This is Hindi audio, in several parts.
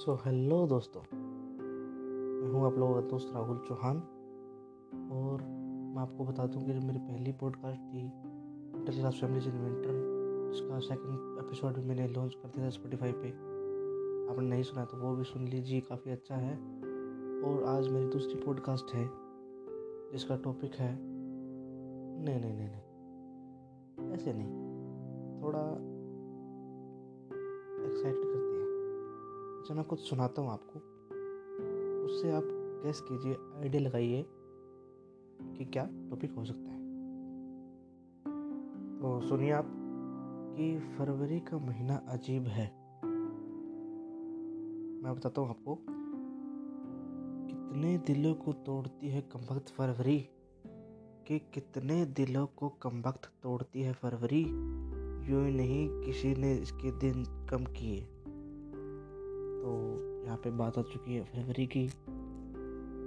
सो हेलो दोस्तों। मैं हूँ आप लोगों का दोस्त राहुल चौहान और मैं आपको बता दूँ कि जो मेरी पहली पॉडकास्ट थी middle class families in winter जिसका सेकंड एपिसोड भी मैंने लॉन्च कर दिया था स्पॉटिफाई पे। आपने नहीं सुना तो वो भी सुन लीजिए, काफ़ी अच्छा है। और आज मेरी दूसरी पॉडकास्ट है, जिसका टॉपिक है, नहीं नहीं नहीं नहीं, ऐसे नहीं। थोड़ा मैं कुछ सुनाता हूँ आपको, उससे आप गैस कीजिए आइडिया लगाइए कि क्या टॉपिक हो सकता है। तो सुनिए आप कि फरवरी का महीना अजीब है। मैं बताता हूँ आपको, कितने दिलों को तोड़ती है कमबख्त फरवरी? कि कितने दिलों को कमबख्त तोड़ती है फरवरी? यूँ नहीं, किसी ने इसके दिन कम किए। यहाँ पे बात आ चुकी है फरवरी की।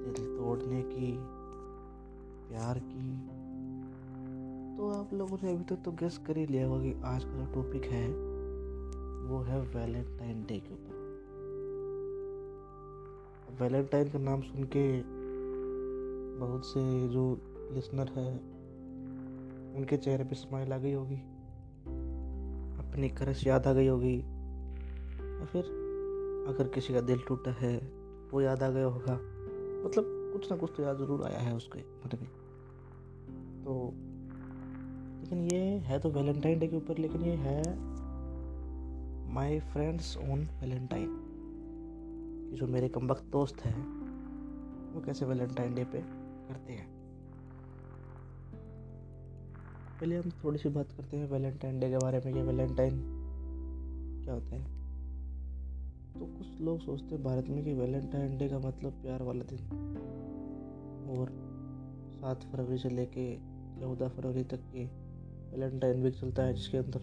दिल तोड़ने की प्यार की। तो आप लोगों ने अभी तक तो, तो गेस कर ही लिया होगा कि आज का जो टॉपिक है वो है वैलेंटाइन डे के ऊपर। वैलेंटाइन का नाम सुन के बहुत से जो लिसनर है उनके चेहरे पे स्माइल आ गई होगी अपनी क्रश याद आ गई होगी या फिर अगर किसी का दिल टूटा है, वो याद आ गया होगा। मतलब कुछ ना कुछ तो याद ज़रूर आया है उसके मन में। तो लेकिन ये है तो वैलेंटाइन डे के ऊपर, लेकिन ये है माई फ्रेंड्स ओन वैलेंटाइन जो मेरे कम वक्त दोस्त हैं, वो कैसे वैलेंटाइन डे पे करते हैं। पहले हम थोड़ी सी बात करते हैं वैलेंटाइन डे के बारे में कि वैलेंटाइन क्या होता है। कुछ लोग सोचते हैं भारत में कि वैलेंटाइन डे का मतलब प्यार वाला दिन। और सात फरवरी से लेके चौदह फरवरी तक के वैलेंटाइन वीक चलता है, जिसके अंदर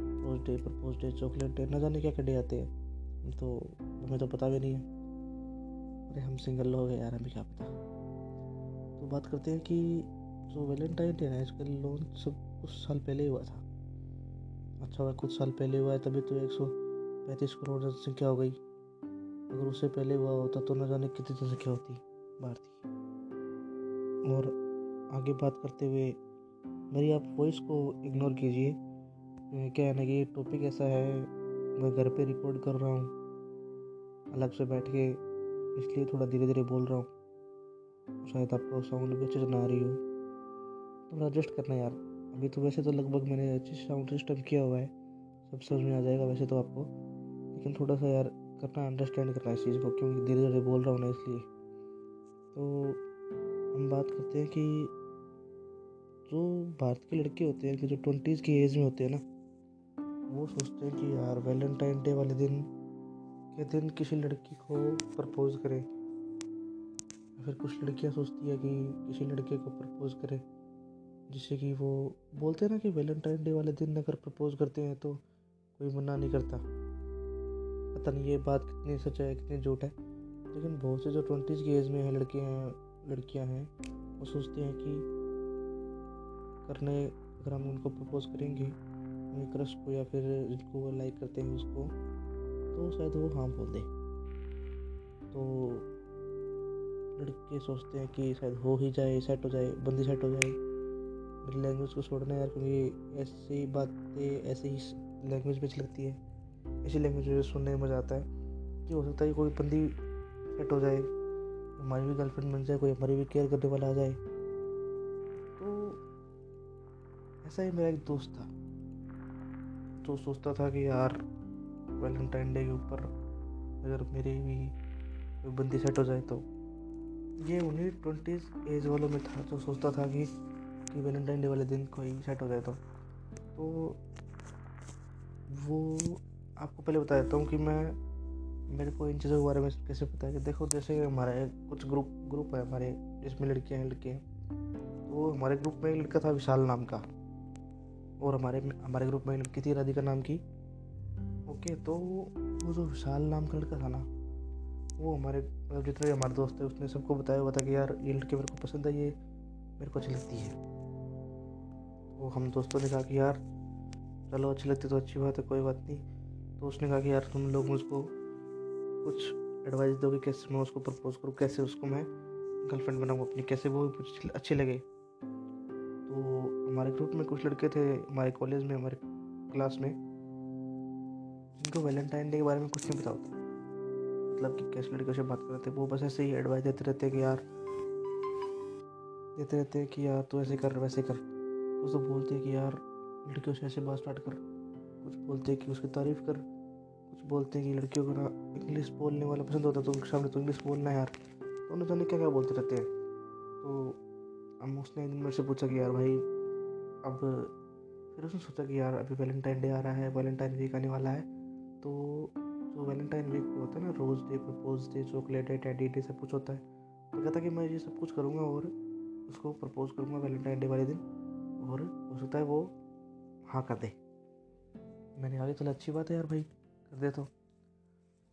rose day propose day, chocolate day, न जाने क्या क्या डे आते हैं। तो हमें तो पता भी नहीं है। अरे, हम सिंगल लोग हैं यार, हमें क्या पता। तो बात करते हैं कि जो वैलेंटाइन डे है इसका लॉन्च सब कुछ साल पहले ही हुआ था। अच्छा हुआ कुछ साल पहले हुआ है, तभी तो एक सौ पैंतीस करोड़ जनसंख्या हो गई। अगर उससे पहले हुआ होता तो न जाने कितनी जनसंख्या होती भारतीय और आगे बात करते हुए मेरी आप वॉइस को इग्नोर कीजिए। क्या है ना कि टॉपिक ऐसा है, मैं घर पे रिकॉर्ड कर रहा हूँ, अलग से बैठ के, इसलिए थोड़ा धीरे धीरे बोल रहा हूँ। शायद आपको साउंड भी अच्छे से ना आ रही हो। थोड़ा एडजस्ट करना यार। अभी तो वैसे तो लगभग मैंने अच्छी साउंड सिस्टम किया हुआ है, सब समझ में आ जाएगा वैसे तो आपको। लेकिन थोड़ा सा यार करना अंडरस्टैंड करना इस चीज़ को, क्योंकि धीरे धीरे बोल रहा हूँ ना इसलिए। तो हम बात करते हैं कि जो भारत के लड़के होते हैं, कि जो ट्वेंटीज़ की एज में होते हैं ना, वो सोचते हैं कि यार वैलेंटाइन डे वाले दिन, के दिन किसी लड़की को प्रपोज करें। फिर कुछ लड़कियाँ सोचती है कि किसी लड़के को प्रपोज करें, जिससे कि वो, बोलते हैं ना कि वैलेंटाइन डे वाले दिन अगर प्रपोज करते हैं तो कोई मना नहीं करता। पता नहीं ये बात कितनी सच है, कितनी झूठ है। लेकिन बहुत से जो ट्वेंटीज़ की एज में हैं, लड़के हैं, लड़कियाँ हैं, वो सोचते हैं कि करने अगर हम उनको प्रपोज करेंगे अपने क्रश को या फिर जिनको वो लाइक करते हैं उसको तो शायद वो हाँ बोल दे। तो लड़के सोचते हैं कि शायद हो ही जाए सेट हो जाए, बंदी सेट हो जाए। मेरी लैंग्वेज को छोड़ना यार, क्योंकि ऐसी बातें, ऐसे ही लैंग्वेज में लगती है। इसी लैंग्वेज में सुनने में मज़ा आता है कि हो सकता है कोई बंदी सेट हो जाए, हमारी भी गर्लफ्रेंड बन जाए, कोई हमारी भी केयर करने वाला आ जाए। तो ऐसा ही मेरा एक दोस्त था। तो सोचता था कि यार वैलेंटाइन डे के ऊपर अगर मेरी भी कोई बंदी सेट हो जाए तो। ये उन्हीं ट्वेंटीज़ एज वालों में था जो सोचता था कि कि वैलेंटाइन डे वाले दिन कोई सेट हो जाए तो। तो वो आपको पहले बता देता हूँ कि मैं, मेरे को इन चीज़ों के बारे में कैसे पता है कि देखो, जैसे हमारे कुछ ग्रुप ग्रुप है हमारे, जिसमें लड़कियाँ हैं, लड़के हैं तो हमारे ग्रुप में एक लड़का था विशाल नाम का, और हमारे हमारे ग्रुप में लड़की थी राधिका नाम की, ओके तो वो जो विशाल नाम का लड़का था ना, वो हमारे मतलब जितने हमारे दोस्त थे, उसने सबको बताया हुआ था कि यार, ये लड़के मेरे को पसंद है, ये मेरे को अच्छी लगती है। तो हम दोस्तों ने कहा कि यार, चलो अच्छी लगती तो अच्छी बात है, कोई बात नहीं। तो उसने कहा कि यार तुम लोग मुझको कुछ एडवाइस दोगे, कैसे मैं उसको प्रपोज करूँ, कैसे उसको मैं गर्लफ्रेंड बनाऊँ अपनी, कैसे वो मुझे अच्छी लगे। तो हमारे ग्रुप में कुछ लड़के थे, हमारे कॉलेज में, हमारे क्लास में, जिनको वैलेंटाइन डे के बारे में कुछ नहीं पता होता। मतलब कि कैसे लड़कियों से बात करते वो बस ऐसे ही एडवाइस देते रहते कि यार, देते रहते कि यार तू ऐसे कर, वैसे कर। कुछ तो बोलते कि यार लड़कियों से ऐसे बात स्टार्ट कर। कुछ बोलते हैं कि उसकी तारीफ़ कर, कुछ बोलते हैं कि लड़कियों को ना इंग्लिश बोलने वाला पसंद होता है तो उनके सामने तो इंग्लिश बोलना है यार। तो उन्हें जाने क्या क्या बोलते रहते हैं? तो हम उसने एक दिन मेरे से पूछा कि यार भाई, अब फिर उसने सोचा कि यार अभी वैलेंटाइन डे आ रहा है वैलेंटाइन वीक आने वाला है। तो जो वैलेंटाइन वीक होता है ना rose day propose day chocolate day teddy day सब कुछ होता है। तो कहता कि मैं ये सब कुछ करूँगा और उसको प्रपोज करूँगा वैलेंटाइन डे वाले दिन और हो सकता है वो हाँ कर दे। मैंने कहा चलो अच्छी बात है यार भाई, कर दे तो।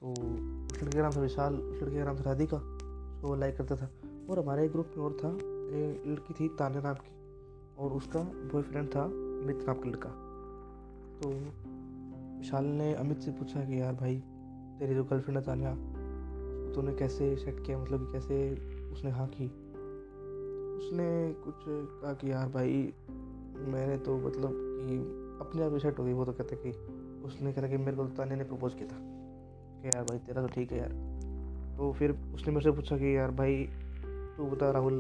तो उस लड़के का नाम था विशाल, उस लड़के का नाम था राधिका, उसको लाइक करता था। और हमारे एक ग्रुप में और था, एक लड़की थी तान्या नाम की, और उसका बॉयफ्रेंड था अमित नाम का लड़का। तो विशाल ने अमित से पूछा कि, यार भाई, तेरी जो गर्लफ्रेंड है तान्या, तूने कैसे सेट किया मतलब कैसे उसने हाँ की? उसने कुछ कहा कि, यार भाई, मैंने तो मतलब कि अपने आप ही सेट हो गई वो तो कहते कि उसने कहा कि मेरे को तो तान्या ने प्रपोज किया था कि यार भाई, तेरा तो ठीक है यार। तो फिर उसने मेरे से पूछा कि यार भाई, तू बता राहुल,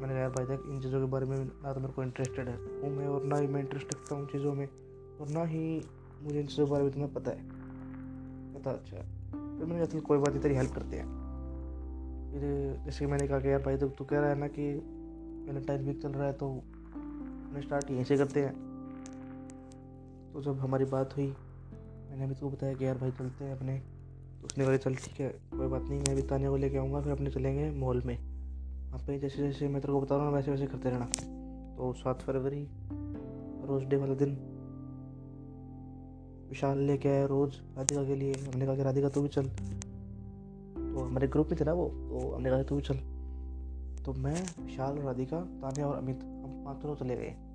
मैंने कहा, यार भाई देख, इन चीज़ों के बारे में ना तो मेरे को इंटरेस्टेड है। हूँ मैं और ना ही मैं इंटरेस्ट रखता हूँ चीज़ों में, और ना ही मुझे इन चीज़ों के बारे में इतना पता है। पता अच्छा। फिर मैंने कहा कोई बात नहीं, तेरी हेल्प करते हैं। फिर जैसे मैंने कहा कि यार भाई तो तू कह रहा है ना कि वैलेंटाइन वीक चल रहा है तो हमने स्टार्ट यहीं से करते हैं। तो जब हमारी बात हुई, मैंने अभी तो बताया कि यार भाई चलते हैं अपने। तो उसने कहा चल, ठीक है, कोई बात नहीं, मैं भी तानिया को लेके आऊँगा, फिर अपने चलेंगे मॉल में। वहाँ पे जैसे जैसे मैं तेरे को बता रहा हूँ वैसे वैसे करते रहना। तो सात फरवरी, रोज़ डे वाले दिन, विशाल लेके आया रोज़ राधिका के लिए। हमने कहा कि राधिका, तू भी चल। तो हमारे ग्रुप में थे ना वो तो हमने कहा तू भी चल। तो मैं, विशाल, राधिका, तानिया और अमित, हम पाँचों चले गए।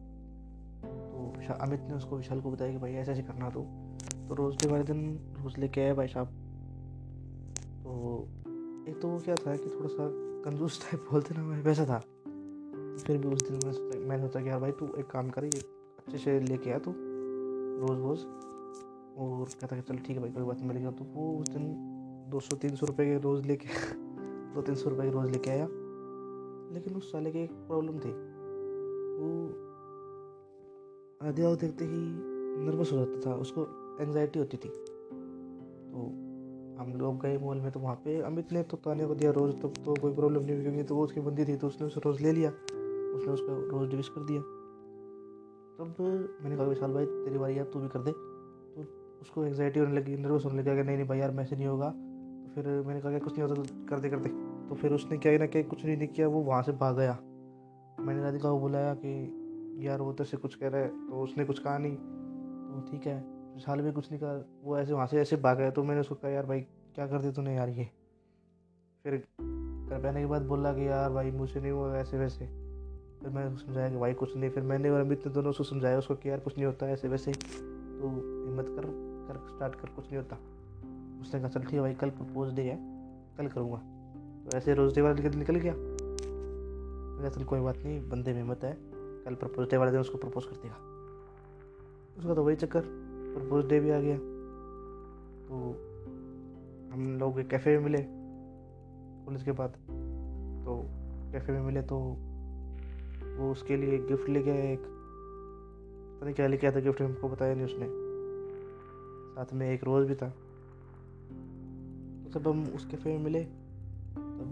तो अमित ने उसको विशाल को बताया कि भाई ऐसे ऐसे करना तो। तो रोज़ डे वाले दिन रोज़ लेके आया भाई साहब। तो एक तो वो क्या था कि थोड़ा सा कंजूस टाइप बोलते ना मैं, वैसा था। फिर भी उस दिन मैं मैंने सोचा कि यार भाई तू एक काम कर, ये अच्छे से लेके आ तू रोज़ रोज़। और कहता कि चल ठीक है भाई, कोई बात नहीं मिलेगा तो वो उस दिन दो सौ, तीन सौ रुपये के रोज़ लेके दो, तीन सौ रुपये के रोज़ लेके आया। लेकिन उस साले की एक प्रॉब्लम थी। वो आधे देखते ही नर्वस हो जाता था, उसको एनजाइटी होती थी। तो हम लोग गए मॉल में तो वहाँ पे अमित ने तो ताने को दिया रोज़, तब तो कोई प्रॉब्लम नहीं हुई, क्योंकि तो वो उसकी बंदी थी तो उसने उसे रोज़ ले लिया। उसने उसका रोज़ डिविस कर दिया। तब मैंने कहा विशाल भाई, तेरी बारी यार तू भी कर दे। तो उसको एंगजाइटी होने लगी नर्वस होने लगा कि नहीं नहीं भाई यार मैसे नहीं होगा। तो फिर मैंने कहा कुछ नहीं होता तो कर दे कर दे तो फिर उसने क्या ना क्या कुछ नहीं किया, वो वहाँ से भाग गया। मैंने राधिका को बुलाया कि यार वो तो से कुछ कह रहा है तो उसने कुछ कहा नहीं। तो ठीक है साल भी कुछ नहीं कहा। वो ऐसे वहाँ से ऐसे भाग गया तो मैंने उसको कहा, यार भाई, क्या कर दिया तूने यार ये? फिर घर आने के बाद बोला कि, यार भाई मुझसे नहीं हुआ ऐसे वैसे। फिर मैंने उसको समझाया कि, भाई, कुछ नहीं। फिर मैंने और अमित ने दोनों उसको समझाया उसको कि, यार, कुछ नहीं होता ऐसे वैसे। तो हिम्मत कर कर स्टार्ट कर, कुछ नहीं होता। उसने कहा, चल ठीक है भाई, कल प्रपोज डे है, कल करूँगा। तो ऐसे रोज डे वाले निकल गया। कोई बात नहीं, बंदे में हिम्मत है। कल प्रपोज डे वाले दिन उसको प्रपोज कर देगा उसका तो वही चक्कर, प्रपोज डे भी आ गया। तो हम लोग एक कैफ़े में मिले, कॉलेज के बाद। तो कैफ़े में मिले तो वो उसके लिए गिफ्ट लेके आया एक। पता नहीं क्या लेके आया था गिफ्ट, हमको बताया नहीं उसने। साथ में एक रोज़ भी था। तो जब हम उस कैफ़े में मिले, तब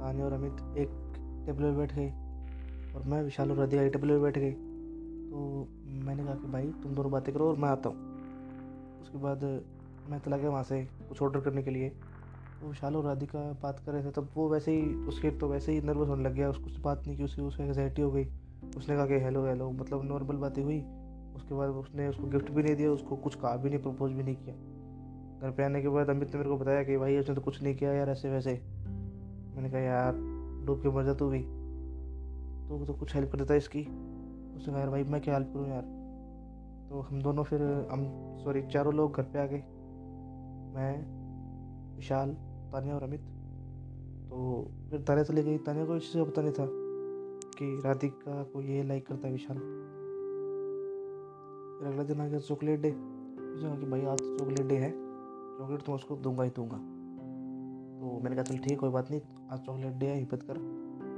तान्या और अमित एक टेबल पर बैठ गए। और मैं विशाल और राधिका एक टेबल पर बैठ गई। तो मैंने कहा कि भाई, तुम दोनों बातें करो और मैं आता हूँ। उसके बाद मैं चला गया वहाँ से कुछ ऑर्डर करने के लिए। तो विशाल और राधिका बात कर रहे थे, तब वो वैसे ही, उसके तो वैसे ही नर्वस होने लग गया। उसको बात नहीं की, उसकी, उसको एंगजाइटी हो गई। उसने कहा कि, हेलो हेलो। मतलब नॉर्मल बातें हुई। उसके बाद उसने उसको गिफ्ट भी नहीं दिया, उसको कुछ कहा भी नहीं प्रपोज भी नहीं किया। घर पे आने के बाद अमित ने मेरे को बताया कि, भाई, उसने तो कुछ नहीं किया यार ऐसे वैसे मैंने कहा, यार, डूब के मर जा तू भी। तो तो कुछ हेल्प कर देता है इसकी। उसने कहा, यार भाई, मैं क्या हेल्प करूँ यार? तो हम दोनों फिर, हम सॉरी चारों लोग घर पे आ गए। मैं, विशाल, तानिया और अमित। तो फिर तानिया चली गई। तानिया को इस चीज़ का पता नहीं था कि राधिका को ये लाइक करता है विशाल। फिर अगला दिन आ गया चॉकलेट डे उसने कहा कि भाई, आज चॉकलेट डे है। चॉकलेट तो उसको दूँगा ही दूँगा। तो मैंने कहा, चल ठीक कोई बात नहीं। आज चॉकलेट डे है, हिम्मत कर।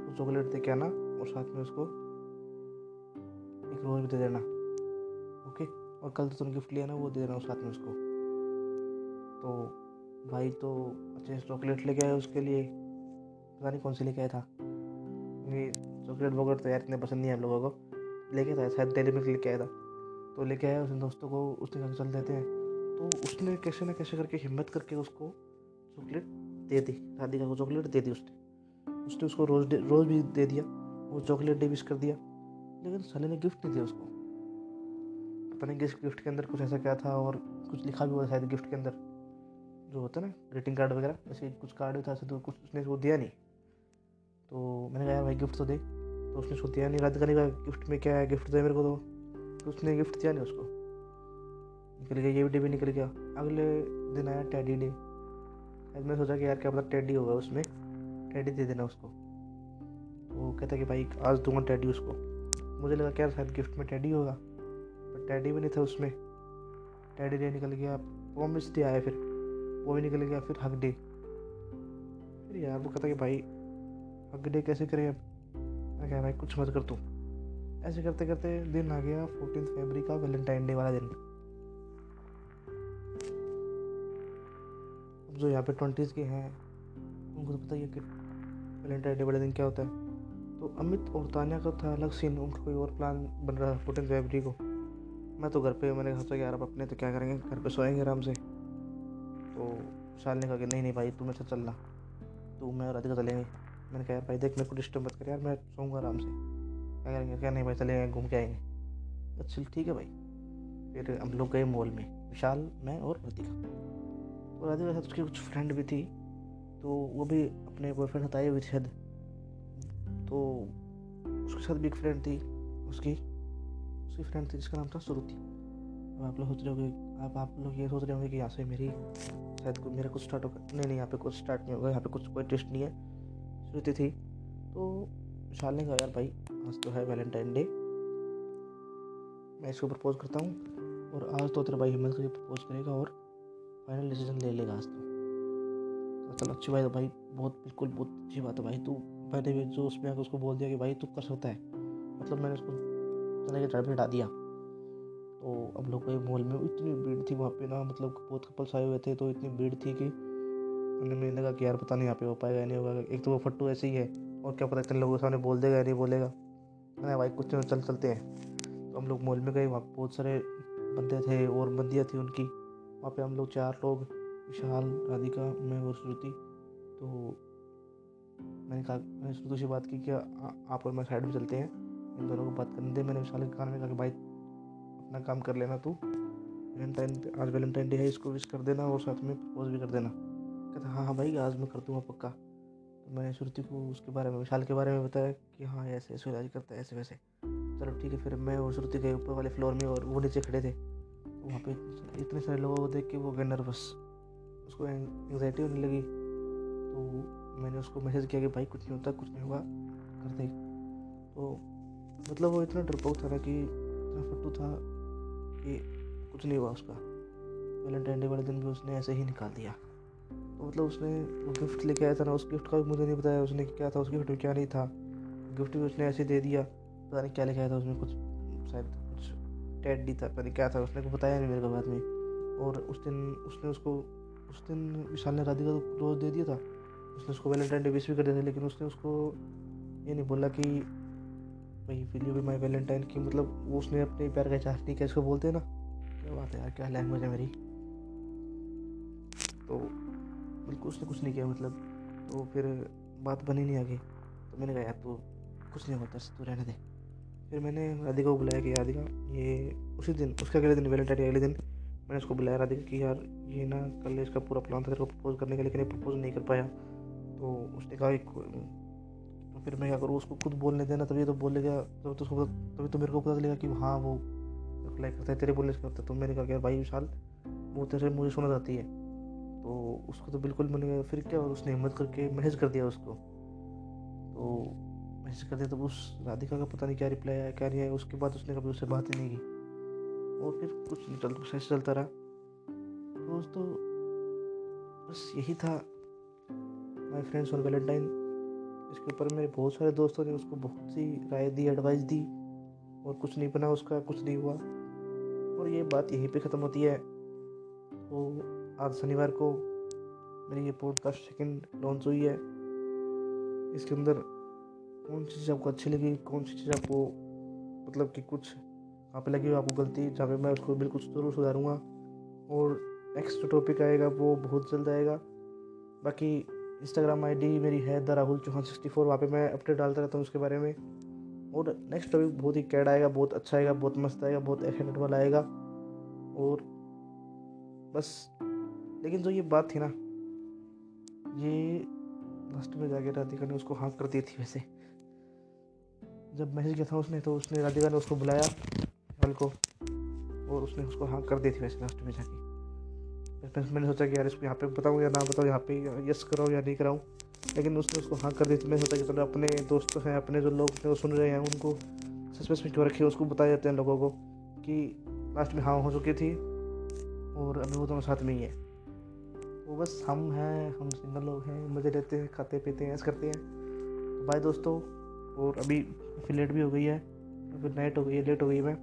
तो चॉकलेट दे के आना। और साथ में उसको एक रोज भी दे देना। ओके? और कल तो तुमने गिफ्ट लिया ना, वो दे देना साथ में उसको। तो भाई तो अच्छे से चॉकलेट लेके आया उसके लिए। पता नहीं कौन सी लेके आया था। चॉकलेट वॉकलेट तो यार इतने पसंद नहीं है हम लोगों को। लेके था शायद डेली मिल्क लेके आया था। तो लेके आया उसने दोस्तों को, उसने कहा चल देते हैं। तो उसने कैसे ना कैसे करके हिम्मत करके उसको चॉकलेट दे दी। राधिका को चॉकलेट दे दी उसने। उसने उसको रोज रोज भी दे दिया। वो चॉकलेट डे विश कर दिया। लेकिन साले ने गिफ्ट नहीं दिया उसको। पता नहीं किस गिफ्ट के अंदर कुछ ऐसा क्या था और कुछ लिखा भी हुआ शायद गिफ्ट के अंदर। जो होता है ना ग्रीटिंग कार्ड वगैरह ऐसे कुछ कार्ड भी था तो कुछ उसने वो दिया नहीं। तो मैंने कहा भाई गिफ्ट तो दे। तो उसने उसको दिया नहीं। राधिका ने कहा गिफ्ट में क्या है? गिफ्ट दे मेरे को तो, तो उसने गिफ्ट दिया नहीं उसको। निकल गया ये भी डे भी निकल गया। अगले दिन आया टैडी डे मैंने सोचा कि यार क्या पता टैडी होगा उसमें। टैडी दे देना उसको। वो कहता कि भाई आज दूँगा टैडी उसको। मुझे लगा क्या शायद गिफ्ट में टैडी होगा। पर टैडी भी नहीं था उसमें। टैडी डे निकल गया प्रॉमिस डे आया फिर। वो भी निकल गया फिर हक डे फिर यार वो कहता कि भाई हक डे कैसे करें अब? मैं क्या भाई कुछ मत कर तू। ऐसे करते करते दिन आ गया फोर्टीन फरवरी का वैलेंटाइन डे वाला दिन। अब जो यहाँ पे ट्वेंटीज़ के हैं, उनको तो पता ही है कि वैलेंटाइन डे वाले दिन क्या होता है। तो अमित और तानिया का था अलग सीन उनका कोई और प्लान बन रहा है फोर्टीन फेबरी को। मैं तो घर पे मैंने कहा यार अब अपने तो क्या करेंगे? घर पे सोएँगे आराम से। तो विशाल ने कहा कि, नहीं नहीं भाई तू मेरे साथ चलना। तो मैं और राधिका चलेंगे। मैंने कहा, यार भाई, देख मेरे को डिस्टर्ब मत कर, यार, मैं सोऊँगा आराम से। क्या करेंगे? क्या नहीं भाई, चलेंगे, घूम के आएँगे। अच्छा ठीक है भाई। फिर हम लोग गए मॉल में, विशाल, मैं और राधिका और राधिका के साथ उसकी कुछ फ्रेंड भी थी तो वो भी अपने बॉयफ्रेंड साथ हुई थी शायद। तो उसके साथ भी एक फ्रेंड थी, उसकी उसकी फ्रेंड थी जिसका नाम था श्रुति अब आप लोग सोच रहे होंगे आप आप लोग ये सोच रहे होंगे कि यहाँ से मेरी, शायद मेरा कुछ स्टार्ट होगा। नहीं नहीं, यहाँ पे कुछ स्टार्ट नहीं होगा, यहाँ पे कुछ कोई टेस्ट नहीं है। श्रुति थी। तो विशाल ने कहा, यार भाई, आज तो है वैलेंटाइन डे मैं इसको प्रपोज करता हूँ और आज तो तेरा भाई हिम्मत करके प्रपोज करेगा और फाइनल डिसीज़न ले लेगा आज तो चलो, अच्छी बात है भाई, बहुत, बिल्कुल बहुत अच्छी बात है भाई, तू मैंने भी जो उसमें उसको बोल दिया कि भाई तू कर सकता है। मतलब मैंने उसको चले के में हटा दिया। तो अब लोग गए मॉल में इतनी भीड़ थी वहाँ पे ना मतलब बहुत कपल्स आए हुए थे तो इतनी भीड़ थी कि मैंने लगा कि यार पता नहीं यहाँ पे हो पाएगा नहीं होगा। एक तो वो फट्टू ऐसे ही है, और क्या पता इतने लोगों के सामने बोल देगा नहीं बोलेगा। मैंने भाई कुछ चल चलते हैं। तो हम लोग मॉल में गए, वहाँ बहुत सारे बंदे थे और बंदियाँ थी उनकी। वहाँ पे हम लोग चार लोग, विशाल, राधिका, मैं और श्रुति। तो मैंने कहा, मैंने श्रुति से बात की कि आप और मैं साइड में चलते हैं। इन दोनों को बात करने दे। मैंने विशाल के कान में कहा कि, भाई, अपना काम कर लेना तू। वैलेंटाइन आज वैलेंटाइन डे है, इसको विश कर देना और साथ में प्रपोज भी कर देना। कहता हाँ हाँ भाई, आज मैं कर दूँगा पक्का। तो मैंने श्रुति को उसके बारे में, विशाल के बारे में बताया कि हाँ ऐसे ऐसे इलाज करता है, ऐसे, वैसे। चलो ठीक है, फिर मैं और श्रुति के ऊपर वाले फ्लोर में और वो नीचे खड़े थे। वहाँ पे इतने सारे लोगों को देख के वो गए नर्वस उसको एंगजाइटी होने लगी। तो मैंने उसको मैसेज किया कि भाई कुछ नहीं होता, कुछ नहीं होगा, कर दे। तो मतलब वो इतना डरपोक था ना कि इतना फट्टू था कि कुछ नहीं हुआ उसका। वैलेंटाइन डे वाले दिन भी उसने ऐसे ही निकाल दिया। तो मतलब उसने वो गिफ्ट लेके आया था ना, उस गिफ्ट का भी मुझे नहीं बताया उसने क्या था उस गिफ्ट में क्या नहीं था। गिफ्ट भी उसने ऐसे दे दिया। पता नहीं क्या आया था उसमें, कुछ शायद कुछ टेडी था, पता नहीं क्या था, उसने को बताया नहीं मेरे को बाद में। और उस दिन उसने उसको, उस दिन विशाल ने राधिका को रोज़ दे दिया था। उसने उसको वैलेंटाइन डे विश भी कर दिया था, लेकिन उसने उसको ये नहीं बोला कि, भाई will you be my valentine की मतलब वो उसने अपने प्यार का इजहार नहीं किया, इसको बोलते हैं ना, क्या बात है यार, क्या लैंग्वेज है मेरी? तो बिल्कुल उसने कुछ नहीं किया मतलब तो फिर बात बनी नहीं आगे। तो मैंने कहा, यार, तू कुछ नहीं होता, तू रहने दे। फिर मैंने राधिका को बुलाया कि, राधिका, ये उसी दिन, उसके अगले दिन वैलेंटाइन अगले दिन, मैंने उसको बुलाया, राधिका कि, यार, ये ना, कल इसका पूरा प्लान था तेरे को प्रपोज करने का, लेकिन ये प्रपोज नहीं कर पाया। तो उसने कहा तो फिर मैं क्या करूँ उसको खुद बोलने देना, तभी तो बोलेगा, तभी तो उसको तभी तो मेरे को पता चलेगा कि हाँ वो अप्लाई करता है, तेरे बोलने से करता है? तो मैंने कहा यार भाई, विशाल, वो तेरे मुझे सुना जाती है। तो उसको तो बिल्कुल मैंने फिर क्या? उसने हिम्मत करके मैसेज कर दिया उसको। तो मैसेज कर दिया तो उस राधिका का पता नहीं क्या रिप्लाई आया, क्या नहीं आया, उसके बाद उसने कभी उससे बात ही नहीं की। और फिर कुछ चलता कुछ ऐसे चलता रहा। तो दोस्तों, बस यही था। माई फ्रेंड्स और वैलेंटाइन इसके ऊपर मेरे बहुत सारे दोस्तों ने उसको बहुत सी राय दी एडवाइस दी, और कुछ नहीं बना उसका, कुछ नहीं हुआ। और ये बात यहीं पे ख़त्म होती है। तो आज शनिवार को मेरी ये पॉडकास्ट सेकंड लॉन्च हुई है। इसके अंदर कौन सी चीज़ आपको अच्छी लगी, कौन सी चीज़ आपको मतलब कि कुछ वहाँ पे लगी आपको गलती, जहाँ पे मैं उसको बिल्कुल ज़रूर सुधारूँगा। और नेक्स्ट टॉपिक आएगा, वो बहुत जल्द आएगा। बाकी इंस्टाग्राम आईडी मेरी है the Rahul Chauhan sixty four वहाँ पर मैं अपडेट डालता रहता हूँ उसके बारे में। और नेक्स्ट टॉपिक बहुत ही कैड आएगा, बहुत अच्छा आएगा, बहुत मस्त आएगा, बहुत एक्साइटेड वाला आएगा। और बस, लेकिन जो ये बात थी ना, ये लास्ट में जाके राधिका ने उसको हाँ कर दी थी वैसे। जब मैसेज किया था उसने तो उसने राधिका ने उसको बुलाया, कल को, और उसने उसको हाँ कर दी थी वैसे लास्ट में जाके। फिर मैंने सोचा कि यार इसको यहाँ पे बताऊँ या ना बताऊँ, यहाँ पे यस कराऊँ या नहीं कराऊँ। लेकिन उसने उसको हाँ कर दी थी मैंने सोचा कि चलो अपने दोस्त हैं, अपने जो लोग हैं, वो सुन रहे हैं, उनको सस्पेंस में क्यों रखे, उसको बताया जाते हैं लोगों को कि लास्ट में हाँ हो चुकी थी और अभी वो दोनों साथ में ही है। वो बस हम हैं, हम सिंगल लोग हैं, मज़े लेते हैं, खाते पीते हैं, ऐसे करते हैं। तो बाय दोस्तों, और अभी फिर लेट भी हो गई है फिर नाइट हो गई है लेट हो गई मैं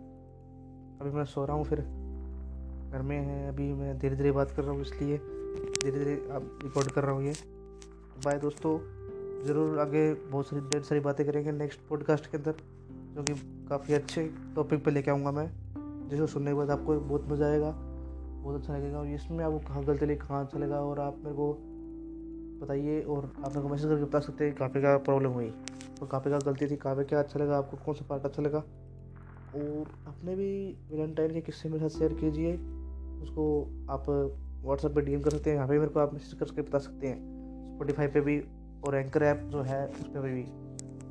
अभी मैं सो रहा हूँ फिर। घर में है, अभी मैं धीरे धीरे बात कर रहा हूँ, इसलिए धीरे धीरे अब रिकॉर्ड कर रहा हूँ ये। बाय दोस्तों, ज़रूर आगे बहुत सारी, ढेर सारी बातें करेंगे नेक्स्ट पॉडकास्ट के अंदर, जो कि काफ़ी अच्छे टॉपिक पे लेके आऊँगा मैं। जिसको सुनने के बाद आपको बहुत मज़ा आएगा, बहुत अच्छा लगेगा, और इसमें आपको कहाँ गलती लगी, कहाँ अच्छा लगा, और आप मेरे को बताइए, और आप मेरे को मैसेज करके बता सकते हैं पे क्या प्रॉब्लम हुई, और पे क्या गलती थी कहाँ क्या अच्छा लगा, आपको कौन सा पार्ट अच्छा लगा। और अपने भी वैलेंटाइन के किस्से मेरे साथ शेयर कीजिए। उसको आप व्हाट्सएप पे डीएम कर सकते हैं। यहाँ पे मेरे को आप मैसेज करके बता सकते हैं। स्पॉटिफाई पे भी और एंकर ऐप जो है उस पर भी।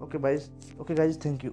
Okay byes okay guys thank you